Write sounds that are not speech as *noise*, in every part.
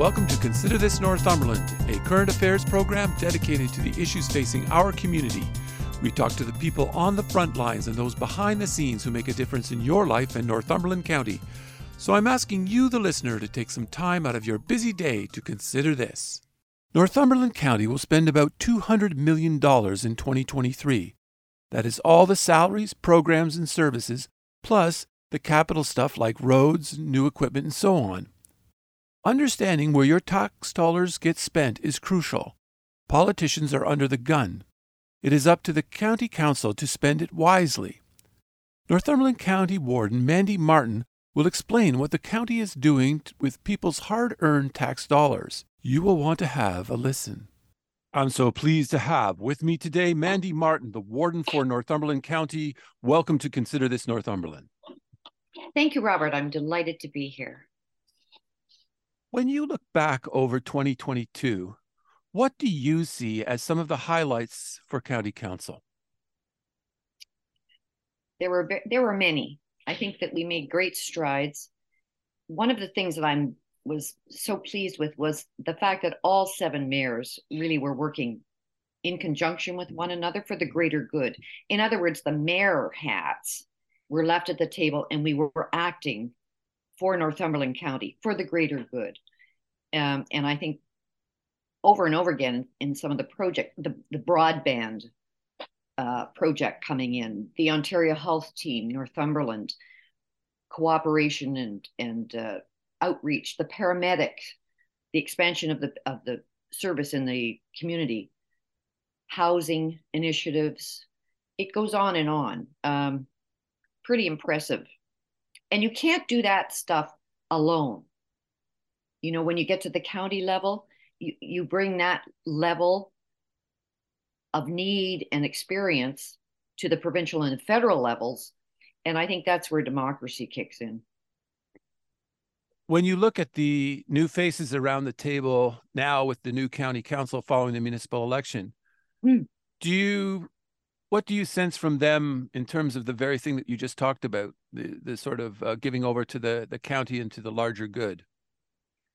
welcome to Consider This Northumberland, a current affairs program dedicated to the issues facing our community. We talk to the people on the front lines and those behind the scenes who make a difference in your life in Northumberland County. So I'm asking you, the listener, to take some time out of your busy day to consider this. Northumberland County will spend about $200 million in 2023. That is all the salaries, programs, and services, plus the capital stuff like roads, new equipment, and so on. Understanding where your tax dollars get spent is crucial. Politicians are under the gun. It is up to the county council to spend it wisely. Northumberland County Warden Mandy Martin will explain what the county is doing with people's hard earned tax dollars. You will want to have a listen. I'm so pleased to have with me today Mandy Martin, the Warden for Northumberland County. Welcome to Consider This Northumberland. Thank you, Robert. I'm delighted to be here. When you look back over 2022, what do you see as some of the highlights for County Council? There were there were many. I think that we made great strides. One of the things that I'm was so pleased with was the fact that all seven mayors really were working in conjunction with one another for the greater good. In other words, the mayor hats were left at the table and we were acting for Northumberland County for the greater good. Um, and I think over and over again in some of the project, the, the broadband uh, project coming in, the Ontario Health Team, Northumberland, cooperation and and uh, outreach, the paramedic, the expansion of the of the service in the community, housing initiatives. It goes on and on. Um, pretty impressive. And you can't do that stuff alone. You know, when you get to the county level, you, you bring that level of need and experience to the provincial and federal levels. And I think that's where democracy kicks in. When you look at the new faces around the table now with the new county council following the municipal election, mm. do you what do you sense from them in terms of the very thing that you just talked about the, the sort of uh, giving over to the, the county and to the larger good?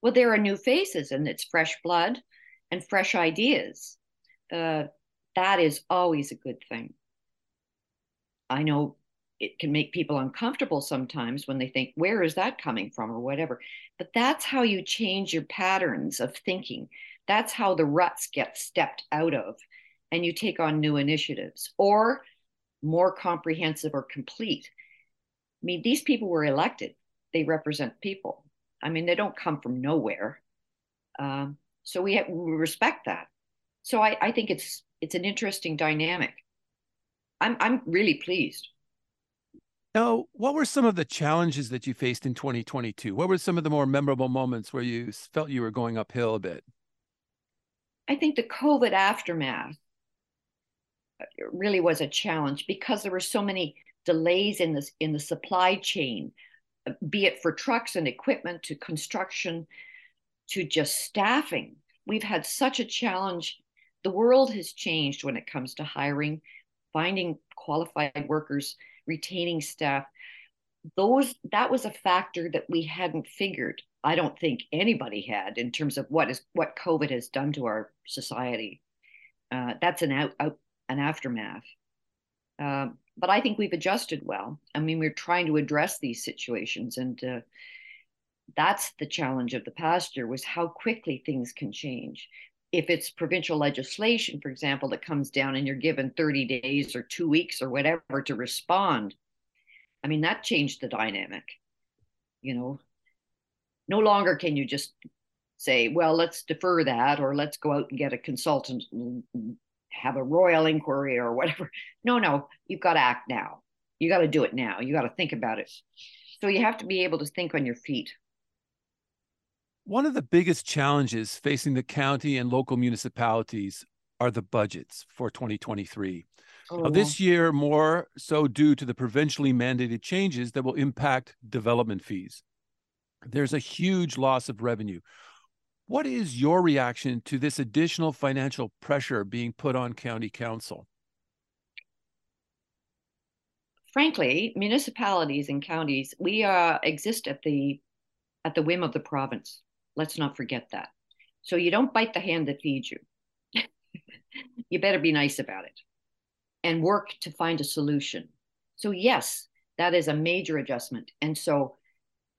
Well there are new faces and it's fresh blood and fresh ideas. Uh, that is always a good thing. I know it can make people uncomfortable sometimes when they think where is that coming from? or whatever. But that's how you change your patterns of thinking. That's how the ruts get stepped out of and you take on new initiatives or more comprehensive or complete. I mean, these people were elected, they represent people. I mean, they don't come from nowhere. Um, so we, have, we respect that. So I, I think it's it's an interesting dynamic. I'm I'm really pleased. Now, what were some of the challenges that you faced in 2022? What were some of the more memorable moments where you felt you were going uphill a bit? I think the COVID aftermath really was a challenge because there were so many delays in this in the supply chain be it for trucks and equipment to construction to just staffing. We've had such a challenge. The world has changed when it comes to hiring finding qualified workers retaining staff. Those that was a factor that we hadn't figured i don't think anybody had in terms of what is what covid has done to our society. Uh, that's an out, out an aftermath. Um, but I think we've adjusted well. I mean, we're trying to address these situations, and uh, that's the challenge of the past year was how quickly things can change. If it's provincial legislation, for example, that comes down and you're given 30 days or two weeks or whatever to respond, I mean, that changed the dynamic. You know, no longer can you just say, well, let's defer that or let's go out and get a consultant have a royal inquiry or whatever. No, no, you've got to act now. You got to do it now. You got to think about it. So you have to be able to think on your feet. One of the biggest challenges facing the county and local municipalities are the budgets for 2023. Oh. Now, this oh. year, more so due to the provincially mandated changes that will impact development fees. There's a huge loss of revenue. What is your reaction to this additional financial pressure being put on county council? Frankly, municipalities and counties, we uh, exist at the at the whim of the province. Let's not forget that. So you don't bite the hand that feeds you. *laughs* you better be nice about it and work to find a solution. So, yes, that is a major adjustment. And so,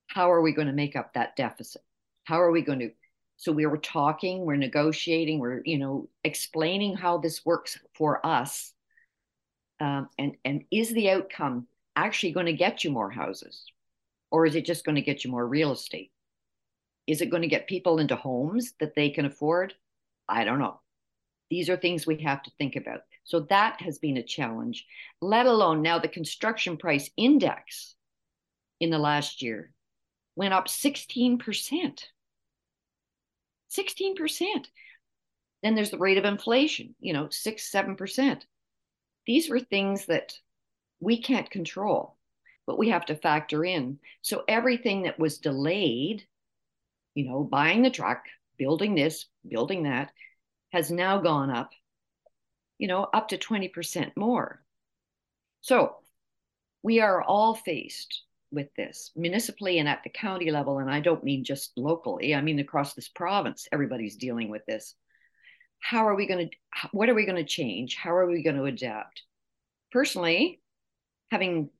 how are we going to make up that deficit? How are we going to? So, we were talking, we're negotiating, we're, you know, explaining how this works for us. Um, and, and is the outcome actually going to get you more houses? Or is it just going to get you more real estate? Is it going to get people into homes that they can afford? I don't know. These are things we have to think about. So that has been a challenge, let alone now the construction price index in the last year went up 16%. 16%. Then there's the rate of inflation, you know, six, 7%. These were things that we can't control, but we have to factor in. So everything that was delayed you know, buying the truck, building this, building that, has now gone up, you know, up to 20% more. So we are all faced with this municipally and at the county level. And I don't mean just locally, I mean across this province, everybody's dealing with this. How are we going to, what are we going to change? How are we going to adapt? Personally, having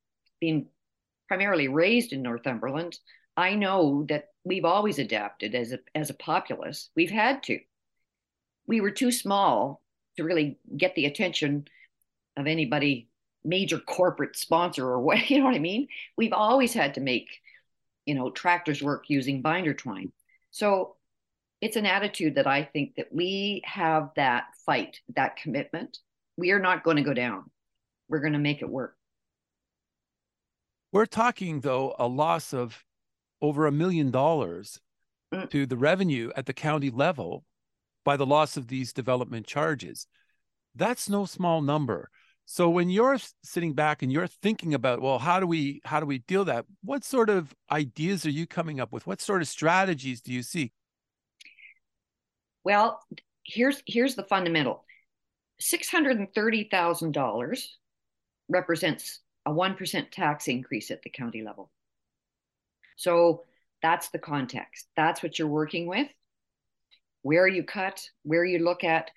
been primarily raised in Northumberland, I know that we've always adapted as a as a populace. We've had to. We were too small to really get the attention of anybody major corporate sponsor or what *laughs* you know what I mean. We've always had to make you know tractors work using binder twine. So it's an attitude that I think that we have that fight, that commitment. We are not going to go down. We're going to make it work. We're talking though a loss of over a million dollars mm. to the revenue at the county level by the loss of these development charges. That's no small number. So when you're sitting back and you're thinking about, well, how do we how do we deal that? What sort of ideas are you coming up with? What sort of strategies do you see? Well, here's here's the fundamental. $630,000 represents a 1% tax increase at the county level. So that's the context. That's what you're working with. Where you cut, where you look at.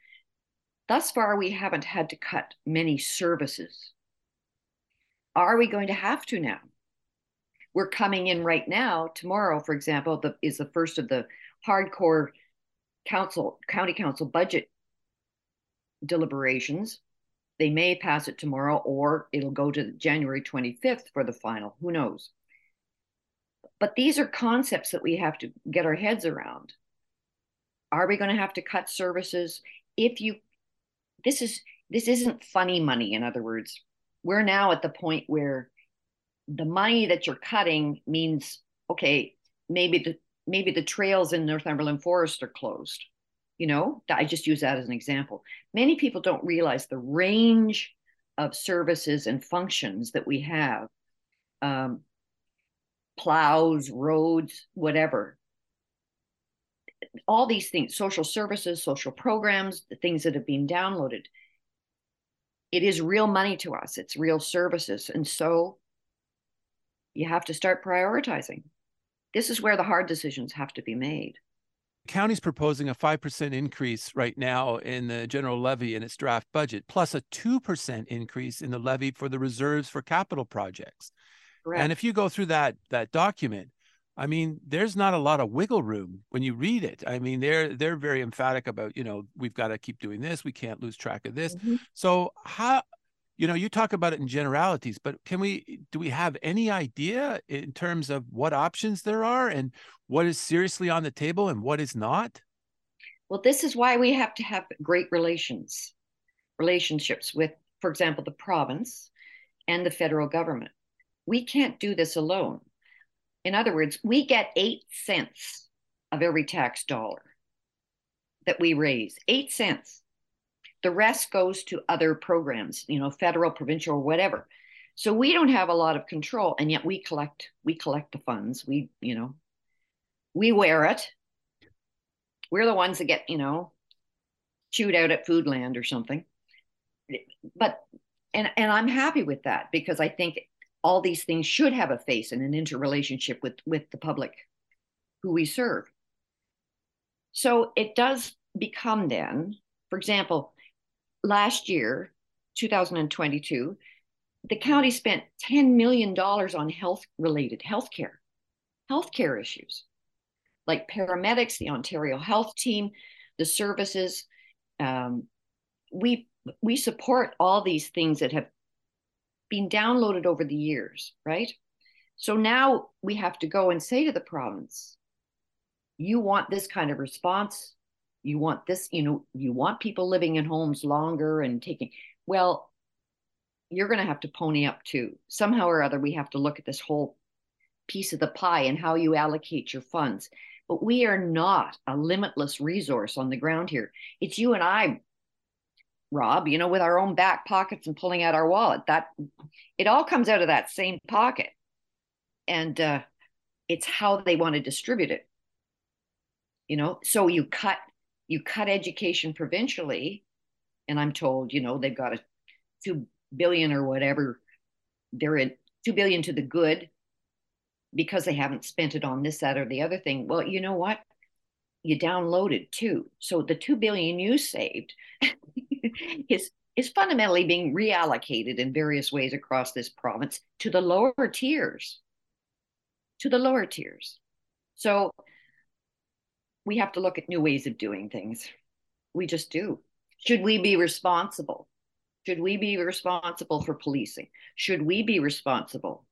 Thus far, we haven't had to cut many services. Are we going to have to now? We're coming in right now. Tomorrow, for example, the, is the first of the hardcore council, county council budget deliberations. They may pass it tomorrow, or it'll go to January 25th for the final. Who knows? But these are concepts that we have to get our heads around. Are we going to have to cut services? If you, this is, this isn't funny money. In other words, we're now at the point where the money that you're cutting means, okay, maybe the, maybe the trails in Northumberland Forest are closed. You know, I just use that as an example. Many people don't realize the range of services and functions that we have. Um, plows, roads, whatever. All these things, social services, social programs, the things that have been downloaded. It is real money to us, it's real services. And so you have to start prioritizing. This is where the hard decisions have to be made. The county's proposing a 5% increase right now in the general levy in its draft budget, plus a 2% increase in the levy for the reserves for capital projects. Correct. And if you go through that that document, I mean, there's not a lot of wiggle room when you read it. I mean, they're they're very emphatic about, you know, we've got to keep doing this. We can't lose track of this. Mm-hmm. So how you know, you talk about it in generalities, but can we do we have any idea in terms of what options there are and what is seriously on the table and what is not? Well, this is why we have to have great relations, relationships with, for example, the province and the federal government we can't do this alone. In other words, we get eight cents of every tax dollar that we raise, eight cents. The rest goes to other programs, you know, federal, provincial, or whatever. So we don't have a lot of control, and yet we collect we collect the funds. We, you know, we wear it. We're the ones that get, you know, chewed out at Foodland or something. But and and I'm happy with that because I think all these things should have a face and an interrelationship with with the public who we serve. So it does become then, for example, last year, 2022, the county spent $10 million on health related healthcare, healthcare issues like paramedics, the Ontario Health Team, the services. Um, we we support all these things that have been downloaded over the years, right? So now we have to go and say to the province, you want this kind of response. You want this, you know, you want people living in homes longer and taking, well, you're going to have to pony up too. Somehow or other, we have to look at this whole piece of the pie and how you allocate your funds. But we are not a limitless resource on the ground here. It's you and I, Rob, you know, with our own back pockets and pulling out our wallet. That it all comes out of that same pocket. And uh, it's how they want to distribute it. You know, so you cut you cut education provincially, and I'm told, you know, they've got a two billion or whatever. They're in two billion to the good because they haven't spent it on this, that, or the other thing. Well, you know what? You downloaded too. So the two billion you saved *laughs* *laughs* is is fundamentally being reallocated in various ways across this province to the lower tiers. To the lower tiers. So we have to look at new ways of doing things. We just do. Should we be responsible? Should we be responsible for policing? Should we be responsible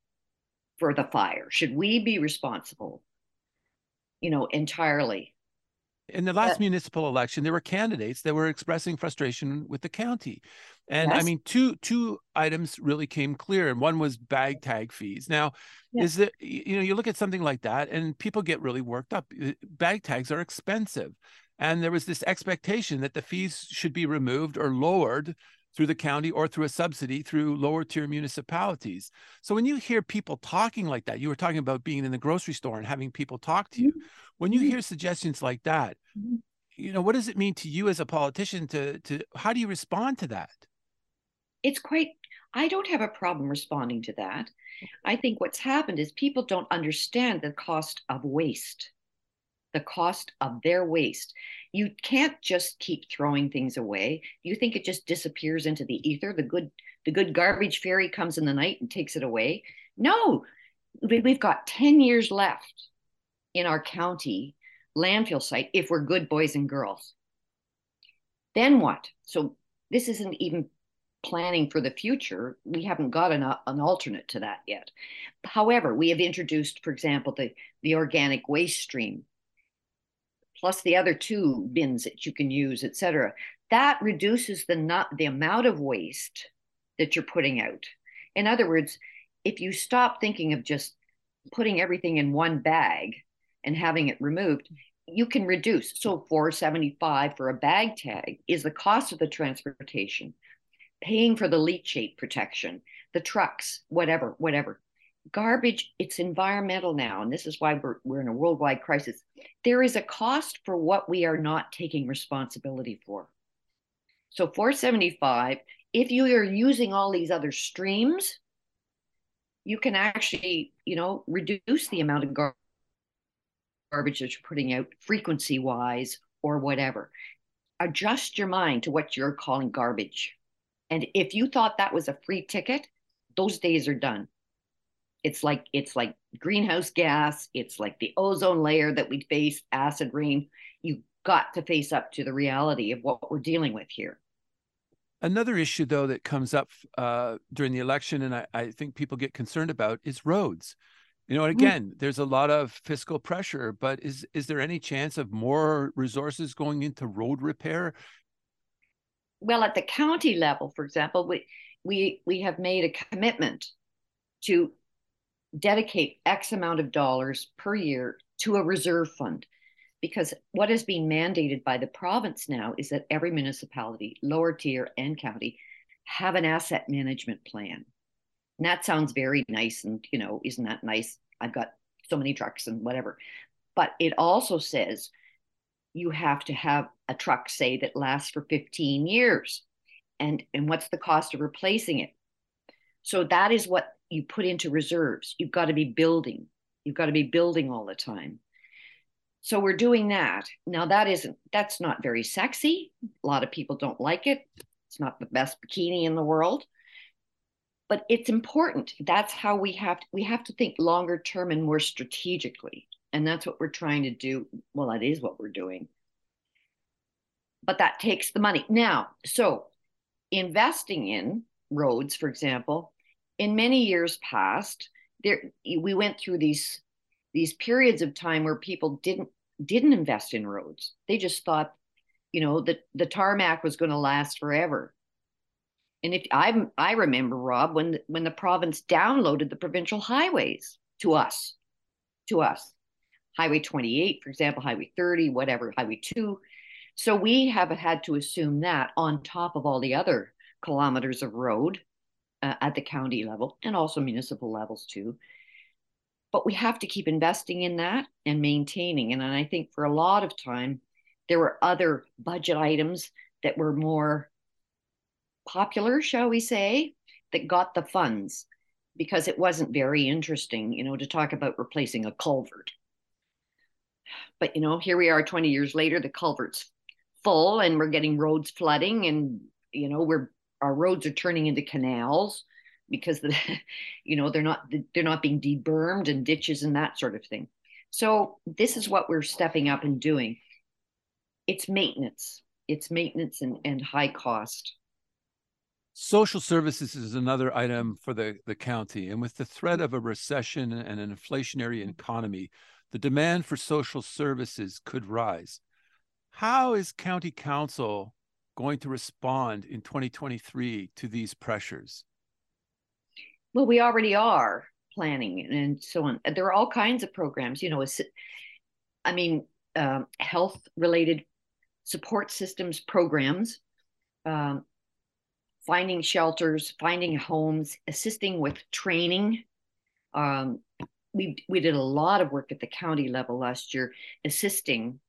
for the fire? Should we be responsible, you know, entirely? In the last municipal election, there were candidates that were expressing frustration with the county. And yes. I mean, two two items really came clear, and one was bag tag fees. Now, yes. is that you know, you look at something like that, and people get really worked up. Uh, bag tags are expensive, and there was this expectation that the fees should be removed or lowered through the county or through a subsidy through lower tier municipalities. So when you hear people talking like that, you were talking about being in the grocery store and having people talk to you. When you mm-hmm. hear suggestions like that, mm-hmm. you know, what does it mean to you as a politician to to how do you respond to that? It's quite I don't have a problem responding to that. I think what's happened is people don't understand the cost of waste the cost of their waste. You can't just keep throwing things away. You think it just disappears into the ether? The good the good garbage fairy comes in the night and takes it away? No. We've got 10 years left in our county landfill site if we're good boys and girls. Then what? So this isn't even planning for the future. We haven't got an, an alternate to that yet. However, we have introduced, for example, the, the organic waste stream plus the other two bins that you can use, et cetera. That reduces the not the amount of waste that you're putting out. In other words, if you stop thinking of just putting everything in one bag and having it removed, you can reduce. So 475 for a bag tag is the cost of the transportation, paying for the leachate protection, the trucks, whatever, whatever garbage it's environmental now and this is why we're, we're in a worldwide crisis. There is a cost for what we are not taking responsibility for. So 475 if you are using all these other streams you can actually you know reduce the amount of gar- garbage that you're putting out frequency wise or whatever. Adjust your mind to what you're calling garbage. And if you thought that was a free ticket those days are done it's like it's like greenhouse gas it's like the ozone layer that we face acid rain you got to face up to the reality of what we're dealing with here another issue though that comes up uh, during the election and I, I, think people get concerned about is roads you know and mm-hmm. again mm-hmm. there's a lot of fiscal pressure but is is there any chance of more resources going into road repair well at the county level for example we we we have made a commitment to dedicate X amount of dollars per year to a reserve fund. because what is being mandated by the province now is that every municipality, lower tier and county, have an asset management plan. And that sounds very nice. And, you know, isn't that nice? I've got so many trucks and whatever. But it also says you have to have a truck, say, that lasts for 15 years. And, and what's the cost of replacing it? So that is what you put into reserves. You've got to be building. You've got to be building all the time. So we're doing that. Now that isn't that's not very sexy. A lot of people don't like it. It's not the best bikini in the world. But it's important. That's how we have to, we have to think longer term and more strategically. And that's what we're trying to do. Well, that is what we're doing. But that takes the money. Now, so investing in roads, for example, in many years past, there we went through these these periods of time where people didn't didn't invest in roads. They just thought, you know, that the tarmac was going to last forever. And if I I remember Rob when when the province downloaded the provincial highways to us, to us, Highway 28, for example, Highway 30, whatever, Highway 2. So we have had to assume that on top of all the other kilometers of road uh, at the county level and also municipal levels too. But we have to keep investing in that and maintaining. And I think for a lot of time, there were other budget items that were more popular, shall we say, that got the funds because it wasn't very interesting, you know, to talk about replacing a culvert. But, you know, here we are 20 years later, the culvert's full and we're getting roads flooding and, you know, we're our roads are turning into canals because the *laughs* you know they're not they're not being debermed and ditches and that sort of thing. So this is what we're stepping up and doing. It's maintenance. It's maintenance and, and high cost. Social services is another item for the, the county. And with the threat of a recession and an inflationary economy the demand for social services could rise. How is county council going to respond in 2023 to these pressures? Well, we already are planning and so on. There are all kinds of programs, you know, I mean, um, health related support systems programs, um, finding shelters, finding homes, assisting with training. Um, we, we did a lot of work at the county level last year, assisting,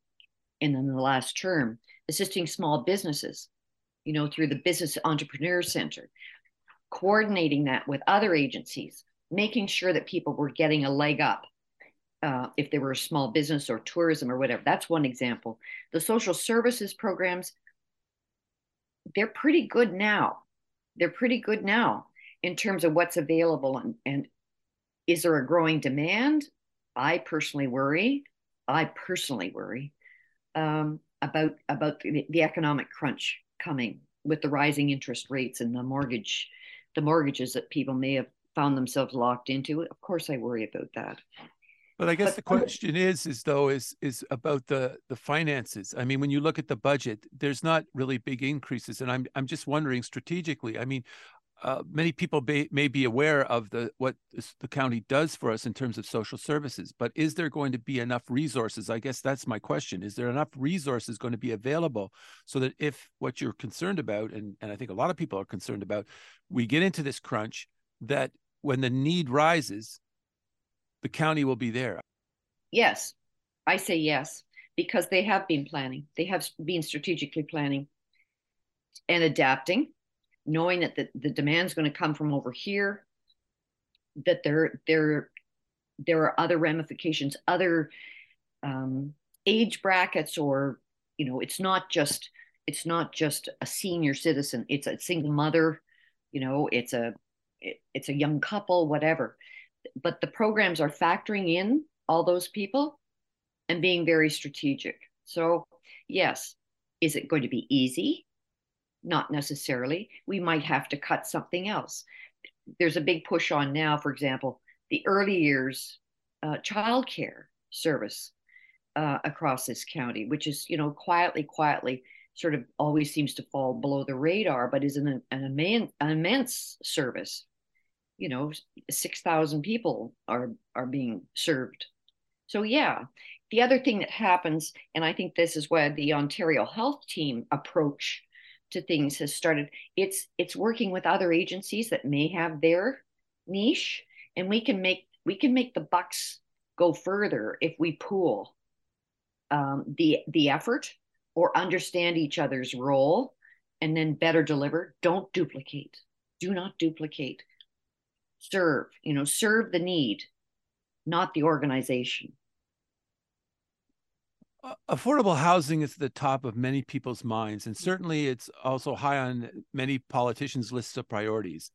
and in the last term, assisting small businesses, you know, through the Business Entrepreneur Center, coordinating that with other agencies, making sure that people were getting a leg up uh, if they were a small business or tourism or whatever. That's one example. The social services programs, they're pretty good now. They're pretty good now in terms of what's available and, and is there a growing demand? I personally worry. I personally worry. Um, about about the, the economic crunch coming with the rising interest rates and the mortgage the mortgages that people may have found themselves locked into. Of course i worry about that. But i guess but, the question is is though is is about the the finances. I mean when you look at the budget there's not really big increases. And i'm i'm just wondering strategically i mean uh, many people may, be aware of the what this, the county does for us in terms of social services, but is there going to be enough resources? I guess that's my question. Is there enough resources going to be available so that if what you're concerned about, and, and I think a lot of people are concerned about, we get into this crunch, that when the need rises, the county will be there? Yes, I say yes, because they have been planning. They have been strategically planning and adapting knowing that the, the demand is going to come from over here, that there there there are other ramifications, other um, age brackets, or you know, it's not just it's not just a senior citizen; it's a single mother, you know, it's a it, it's a young couple, whatever. But the programs are factoring in all those people and being very strategic. So yes, is it going to be easy? Not necessarily. We might have to cut something else. There's a big push on now, for example, the early years uh, childcare service uh, across this county, which is, you know, quietly, quietly sort of always seems to fall below the radar, but is an, an, immense, an immense service. You know, 6,000 people are, are being served. So, yeah, the other thing that happens, and I think this is where the Ontario Health Team approach to things has started. It's it's working with other agencies that may have their niche, and we can make we can make the bucks go further if we pool um, the the effort or understand each other's role and then better deliver. Don't duplicate. Do not duplicate. Serve. You know, serve the need, not the organization affordable housing is at the top of many people's minds, and certainly it's also high on many politicians' lists of priorities.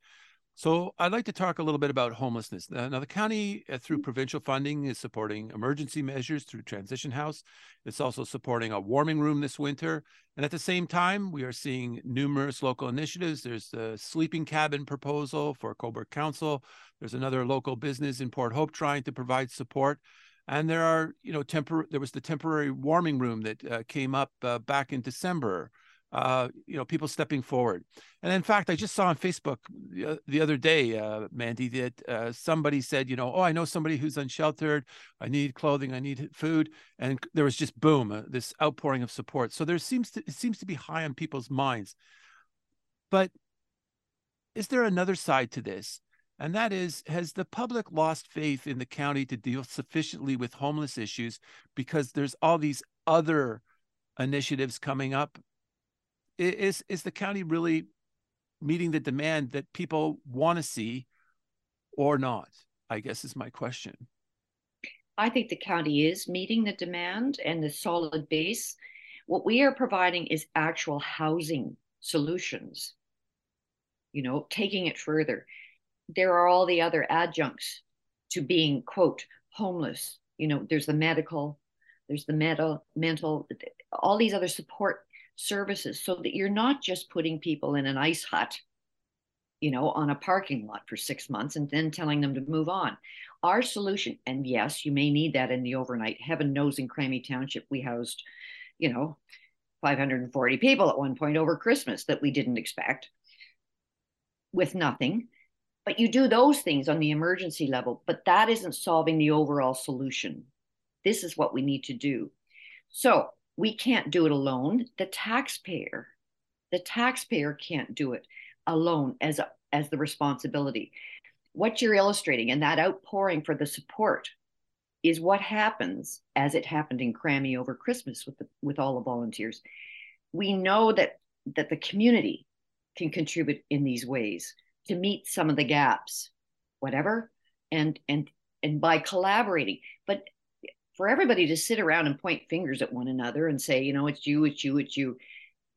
So I'd like to talk a little bit about homelessness. Now, the county, uh, through provincial funding, is supporting emergency measures through Transition House. It's also supporting a warming room this winter. And at the same time, we are seeing numerous local initiatives. There's the sleeping cabin proposal for Cobourg Council. There's another local business in Port Hope trying to provide support and there are you know tempor- there was the temporary warming room that uh, came up uh, back in december uh, you know people stepping forward. And in fact i just saw on facebook the, the other day uh, mandy that uh, somebody said you know oh i know somebody who's unsheltered. I need clothing. I need food. And there was just boom uh, this outpouring of support. So there seems to it seems to be high on people's minds. But is there another side to this and that is Has the public lost faith in the county to deal sufficiently with homeless issues because there's all these other initiatives coming up? Is, is the county really meeting the demand that people want to see or not? I guess is my question. I think the county is meeting the demand and the solid base. What we are providing is actual housing solutions, you know, taking it further there are all the other adjuncts to being quote homeless. You know there's the medical there's the mental mental all these other support services so that you're not just putting people in an ice hut you know on a parking lot for 6 months and then telling them to move on. Our solution and yes you may need that in the overnight heaven knows in Cramahe Township we housed you know 540 people at one point over Christmas that we didn't expect with nothing but you do those things on the emergency level, but that isn't solving the overall solution. This is what we need to do. So we can't do it alone. The taxpayer, the taxpayer can't do it alone as a, as the responsibility. What you're illustrating and that outpouring for the support is what happens as it happened in Cramahe over Christmas with the, with all the volunteers. We know that that the community can contribute in these ways to meet some of the gaps whatever and and and by collaborating. But for everybody to sit around and point fingers at one another and say you know it's you it's you it's you.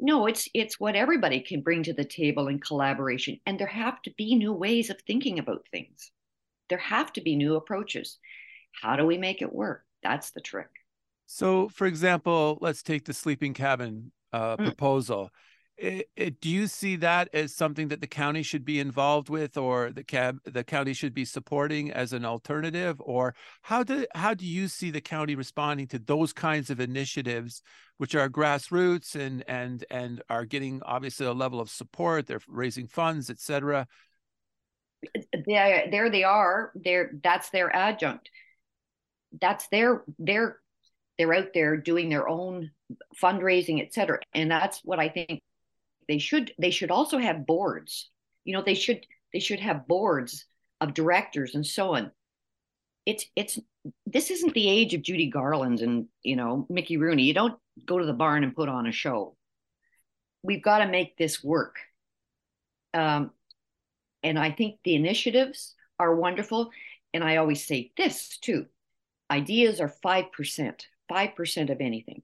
No it's it's what everybody can bring to the table in collaboration. And there have to be new ways of thinking about things. There have to be new approaches. How do we make it work? That's the trick. So for example let's take the sleeping cabin uh, mm. proposal it, it, do you see that as something that the county should be involved with or the cab the county should be supporting as an alternative? Or how do how do you see the county responding to those kinds of initiatives which are grassroots and and and are getting obviously a level of support they're raising funds etc there there they are. There that's their adjunct. That's their their they're out there doing their own fundraising etc and that's what i think they should they should also have boards. You know they should they should have boards of directors and so on. It's it's this isn't the age of judy garland and you know mickey rooney. You don't go to the barn and put on a show. We've got to make this work. Um, and i think the initiatives are wonderful. And i always say this too ideas are 5% 5% of anything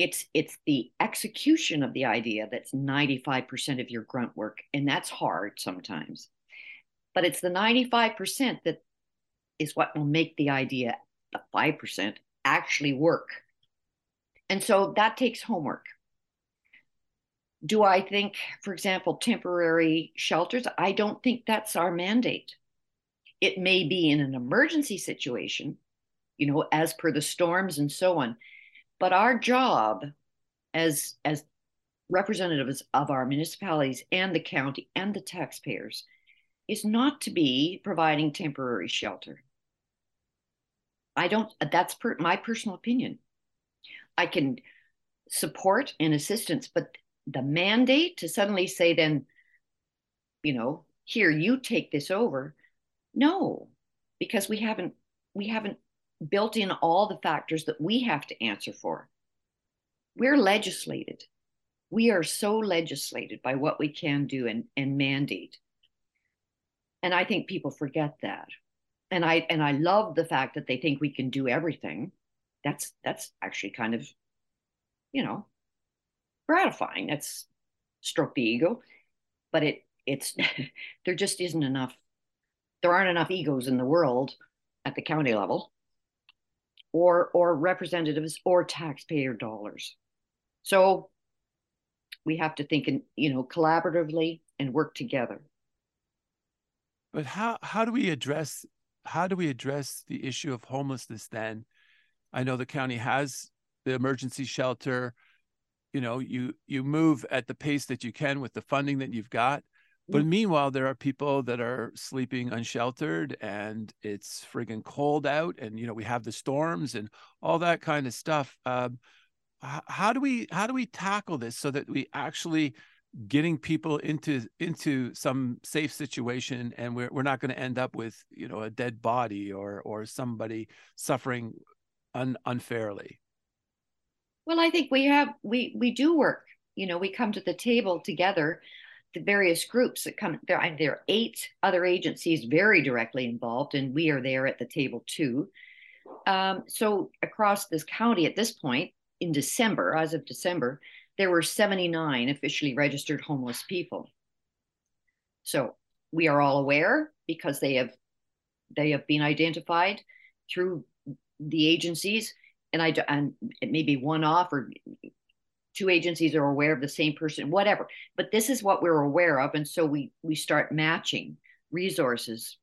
it's it's the execution of the idea that's 95% of your grunt work and that's hard sometimes. But it's the 95% that is what will make the idea the 5% actually work. And so that takes homework. Do i think for example temporary shelters? I don't think that's our mandate. It may be in an emergency situation you know as per the storms and so on but our job as as representatives of our municipalities and the county and the taxpayers is not to be providing temporary shelter. I don't, that's per, my personal opinion. I can support and assistance, but the mandate to suddenly say, then, you know, here, you take this over. No, because we haven't, we haven't built in all the factors that we have to answer for. We're legislated. We are so legislated by what we can do and, and mandate. And I think people forget that. And I and I love the fact that they think we can do everything. That's that's actually kind of, you know, gratifying. That's stroke the ego. But it it's *laughs* there just isn't enough there aren't enough egos in the world at the county level or or representatives or taxpayer dollars. So we have to think in you know collaboratively and work together. But how how do we address how do we address the issue of homelessness then? I know the county has the emergency shelter. You know you you move at the pace that you can with the funding that you've got but meanwhile, there are people that are sleeping unsheltered and it's friggin' cold out. And, you know, we have the storms and all that kind of stuff. Um, how do we how do we tackle this so that we actually getting people into into some safe situation and we're, we're not going to end up with you know a dead body or or somebody suffering un, unfairly well i think we have we we do work you know we come to the table together the various groups that come there there are eight other agencies very directly involved and we are there at the table too. Um, so across this county at this point in december as of december there were 79 officially registered homeless people. So we are all aware because they have they have been identified through the agencies and i and it may be one off or two agencies are aware of the same person whatever. But this is what we're aware of and so we we start matching resources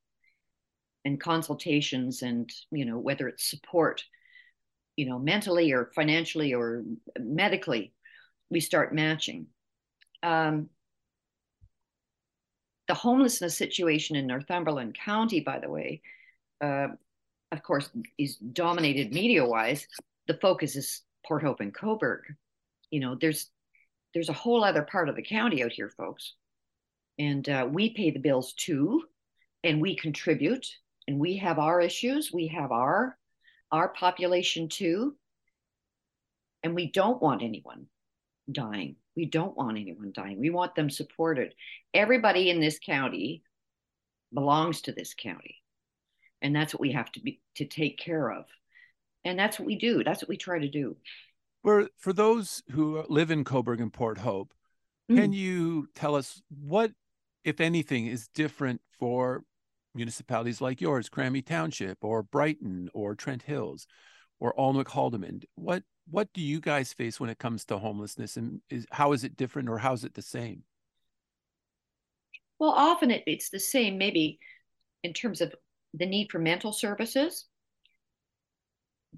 and consultations and you know whether it's support you know mentally or financially or medically we start matching. Um, the homelessness situation in northumberland county by the way uh, of course is dominated media wise the focus is port hope and cobourg you know there's there's a whole other part of the county out here folks. And uh, we pay the bills too and we contribute and we have our issues we have our our population too. And we don't want anyone dying. We don't want anyone dying. We want them supported. Everybody in this county belongs to this county. And that's what we have to be to take care of. And that's what we do. That's what we try to do for for those who live in Cobourg and Port Hope, mm. can you tell us what, if anything, is different for municipalities like yours, Cramahe Township, or Brighton, or Trent Hills, or Alnwick Haldimand? What what do you guys face when it comes to homelessness, and is how is it different, or how is it the same? Well, often it, it's the same, maybe in terms of the need for mental services.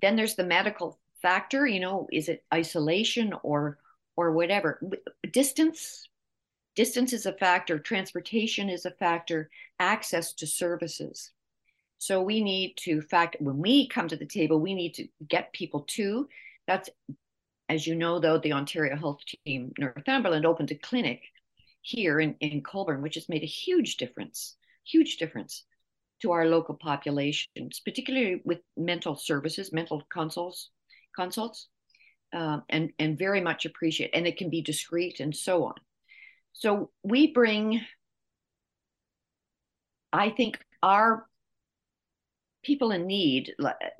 Then there's the medical factor you know is it isolation or or whatever? Distance distance is a factor transportation is a factor access to services. So we need to fact when we come to the table we need to get people to that's as you know though the ontario health team northumberland opened a clinic here in, in colborne which has made a huge difference huge difference to our local populations particularly with mental services mental consults consults uh, and, and very much appreciate, and it can be discreet and so on. So we bring, I think, our people in need,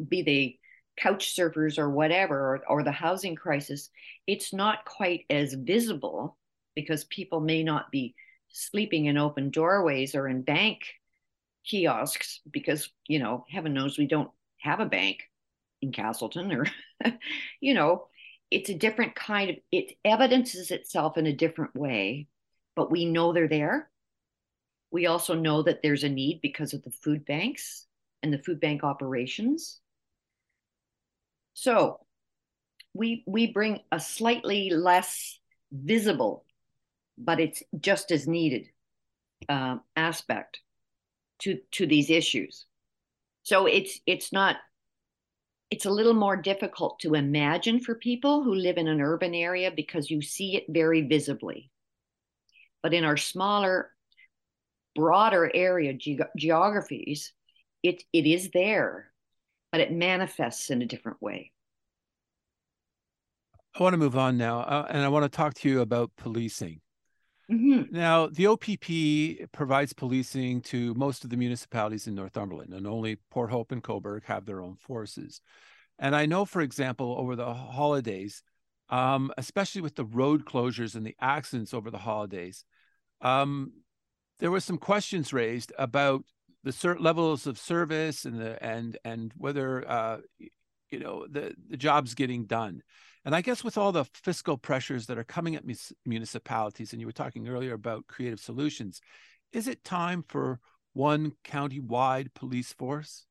be they couch surfers or whatever, or, or the housing crisis, it's not quite as visible because people may not be sleeping in open doorways or in bank kiosks because, you know, heaven knows we don't have a bank in Castleton or, *laughs* you know, it's a different kind of, it evidences itself in a different way, but we know they're there. We also know that there's a need because of the food banks and the food bank operations. So we we bring a slightly less visible, but it's just as needed uh, aspect to to these issues. So it's it's not it's a little more difficult to imagine for people who live in an urban area because you see it very visibly. But in our smaller, broader area ge- geographies, it, it is there, but it manifests in a different way. I want to move on now, uh, and I want to talk to you about policing. Mm-hmm. Now, the OPP provides policing to most of the municipalities in Northumberland, and only Port Hope and Cobourg have their own forces. And I know, for example, over the holidays, um, especially with the road closures and the accidents over the holidays, um, there were some questions raised about the certain levels of service and the and and whether uh, you know the the job's getting done. And I guess with all the fiscal pressures that are coming at municipalities, and you were talking earlier about creative solutions, is it time for one county-wide police force?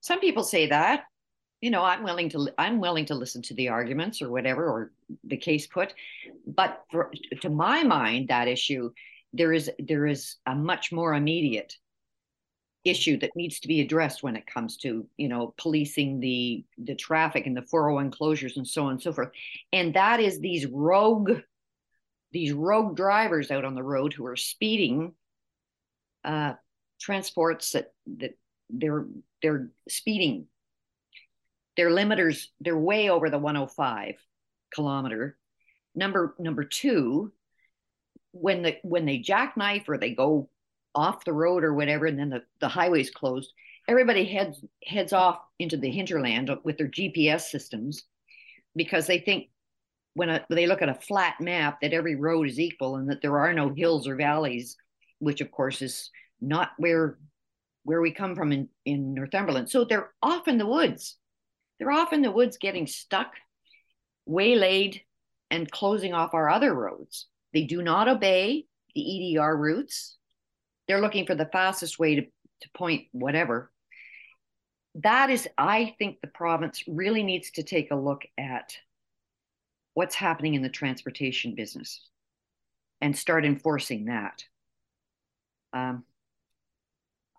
Some people say that. You know, I'm willing to I'm willing to listen to the arguments or whatever or the case put, but for, to my mind, that issue there is there is a much more immediate issue that needs to be addressed when it comes to you know policing the the traffic and the 401 closures and so on and so forth. And that is these rogue these rogue drivers out on the road who are speeding uh transports that that they're they're speeding. Their limiters they're way over the 105 kilometer. Number number two when the when they jackknife or they go off the road or whatever, and then the, the highway's closed, everybody heads heads off into the hinterland with their GPS systems because they think when a, they look at a flat map that every road is equal and that there are no hills or valleys, which of course is not where where we come from in, in Northumberland. So they're off in the woods. They're off in the woods getting stuck, waylaid, and closing off our other roads. They do not obey the EDR routes. They're looking for the fastest way to, to point whatever. That is, I think the province really needs to take a look at what's happening in the transportation business and start enforcing that. Um,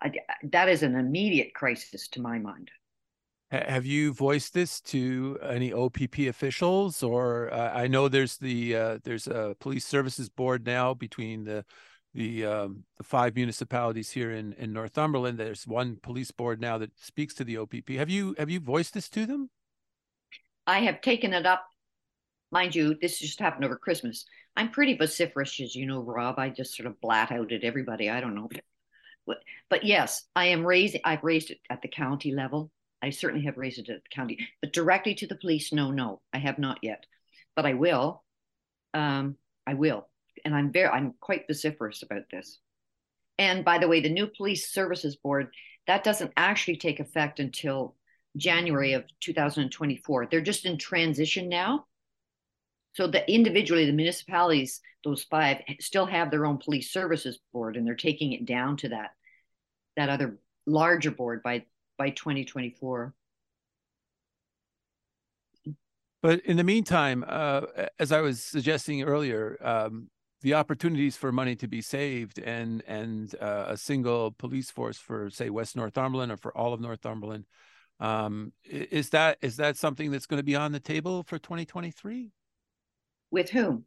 I, that is an immediate crisis to my mind. Have you voiced this to any OPP officials, or uh, I know there's the uh, there's a police services board now between the the um, the five municipalities here in in Northumberland. There's one police board now that speaks to the OPP. Have you have you voiced this to them? I have taken it up, mind you. This just happened over Christmas. I'm pretty vociferous, as you know, Rob. I just sort of blat out at everybody. I don't know, but but yes, I am raising. I've raised it at the county level. I certainly have raised it at the county, but directly to the police, no, no, I have not yet, but I will. Um, I will and I'm very I'm quite vociferous about this. And by the way, the new police services board that doesn't actually take effect until January of 2024. They're just in transition now. So the individually, the municipalities, those five, still have their own police services board, and they're taking it down to that that other larger board by by 2024. But in the meantime, uh, as I was suggesting earlier, um, the opportunities for money to be saved and and uh, a single police force for say West Northumberland or for all of Northumberland um, is that is that something that's going to be on the table for 2023 with whom?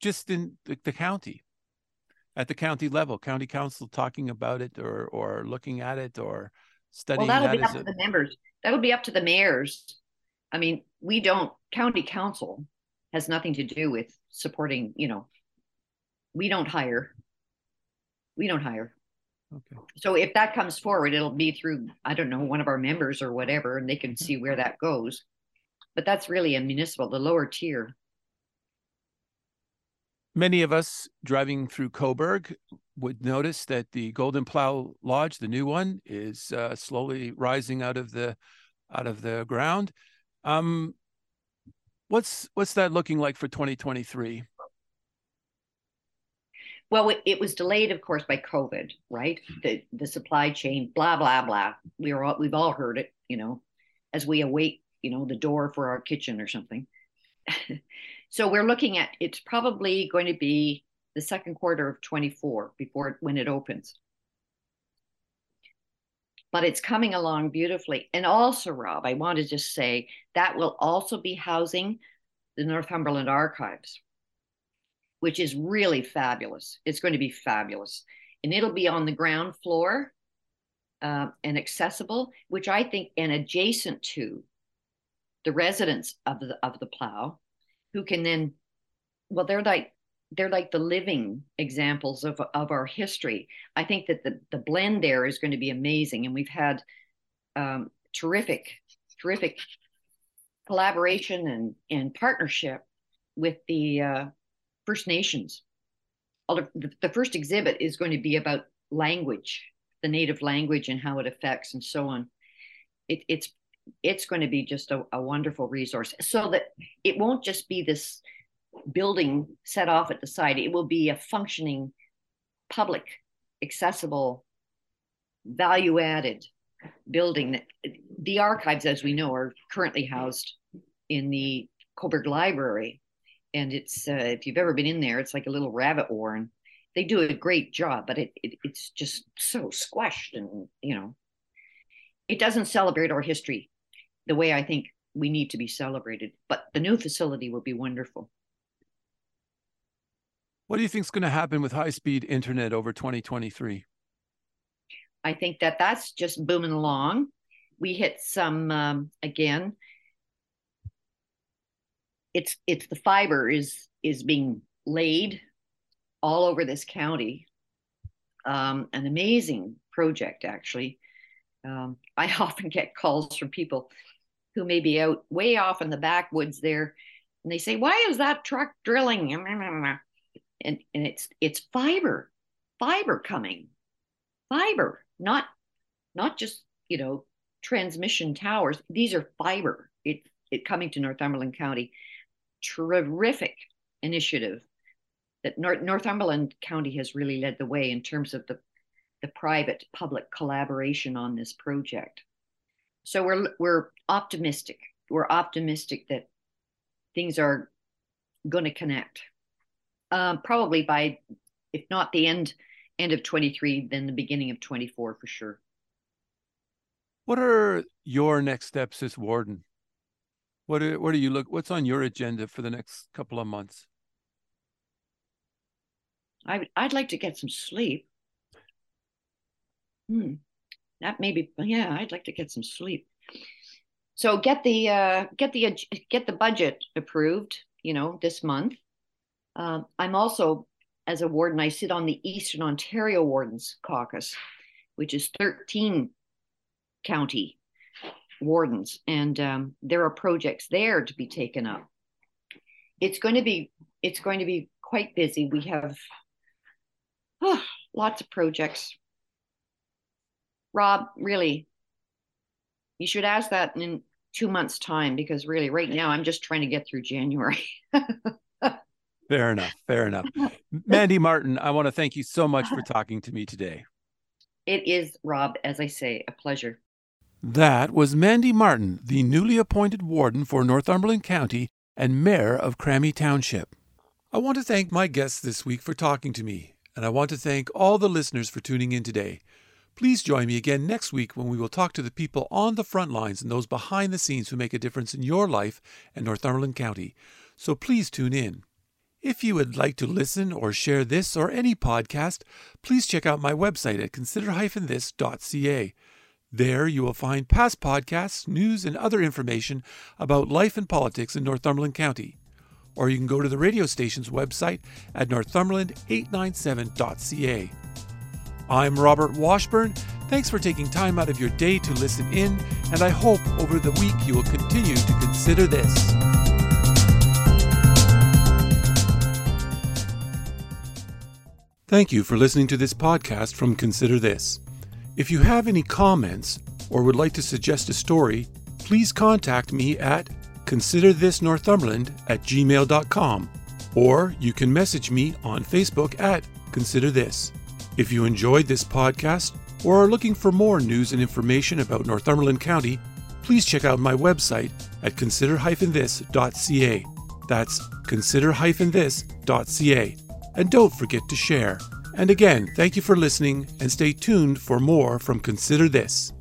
Just in the, the, county. At the county level county council talking about it or or looking at it or studying well that'll that be up to the members. That'll be up to the mayors. I mean we don't county council has nothing to do with supporting you know we don't hire. We don't hire. Okay. So if that comes forward, it'll be through, I don't know, one of our members or whatever, and they can see where that goes. But that's really a municipal, the lower tier. Many of us driving through Cobourg would notice that the Golden Plough Lodge, the new one, is uh, slowly rising out of the out of the ground. Um, what's what's that looking like for 2023? Well, it, it, was delayed, of course, by COVID, right? Mm-hmm. The the supply chain, blah blah blah. We are all, we've all heard it, you know, as we await, you know, the door for our kitchen or something. *laughs* so we're looking at it's probably going to be the second quarter of 24 before when it opens. but it's coming along beautifully. And also, Rob, I want to just say that will also be housing the Northumberland Archives, which is really fabulous. It's going to be fabulous. And it'll be on the ground floor uh, and accessible, which I think, and adjacent to the residents of the of the Plough, who can then, well, they're like they're like the living examples of of our history. I think that the the blend there is going to be amazing, and we've had um, terrific, terrific collaboration and and partnership with the uh, First Nations. The, first exhibit is going to be about language, the native language, and how it affects, and so on. It, it's it's going to be just a, a wonderful resource, so that it won't just be this building set off at the side. It will be a functioning, public, accessible, value added building. That, the archives, as we know, are currently housed in the Cobourg Library. And it's, uh, if you've ever been in there, it's like a little rabbit warren. They do a great job, but it, it it's just so squashed and, you know, it doesn't celebrate our history the way I think we need to be celebrated. But the new facility will be wonderful. What do you think is going to happen with high speed internet over 2023? I think that that's just booming along. We hit some um, again. It's it's the fiber is is being laid all over this county. Um, an amazing project, actually. Um, *laughs* I often get calls from people who may be out way off in the backwoods there, and they say, "Why is that truck drilling?" *laughs* and and it's it's fiber fiber coming fiber not not just you know transmission towers these are fiber it it coming to northumberland county terrific initiative that North, northumberland county has really led the way in terms of the the private public collaboration on this project so we're we're optimistic we're optimistic that things are going to connect um, probably by, if not the end end of 23, then the beginning of 24 for sure. What are your next steps as warden? What are, what do you look? What's on your agenda for the next couple of months? I I'd like to get some sleep. Hmm, that maybe yeah. I'd like to get some sleep. So get the uh, get the get the budget approved. You know this month, uh, I'm also, as a warden, I sit on the Eastern Ontario Wardens Caucus, which is 13 county wardens, and um, there are projects there to be taken up. It's going to be it's going to be quite busy. We have oh, lots of projects. Rob, really, you should ask that in two months' time because really, right now, I'm just trying to get through January. *laughs* Fair enough. Fair enough. *laughs* Mandy Martin, I want to thank you so much for talking to me today. It is, Rob, as I say, a pleasure. That was Mandy Martin, the newly appointed warden for Northumberland County and mayor of Cramahe Township. I want to thank my guests this week for talking to me, and I want to thank all the listeners for tuning in today. Please join me again next week when we will talk to the people on the front lines and those behind the scenes who make a difference in your life and Northumberland County. So please tune in. If you would like to listen or share this or any podcast, please check out my website at consider-this.ca. There you will find past podcasts, news, and other information about life and politics in Northumberland County. Or you can go to the radio station's website at northumberland897.ca. I'm Robert Washburn. Thanks for taking time out of your day to listen in, and I hope over the week you will continue to consider this. Thank you for listening to this podcast from Consider This. If you have any comments or would like to suggest a story, please contact me at considerthisnorthumberland at gmail.com or you can message me on Facebook at Consider This. If you enjoyed this podcast or are looking for more news and information about Northumberland County, please check out my website at consider-this.ca. That's consider-this.ca and don't forget to share. And again, thank you for listening and stay tuned for more from Consider This.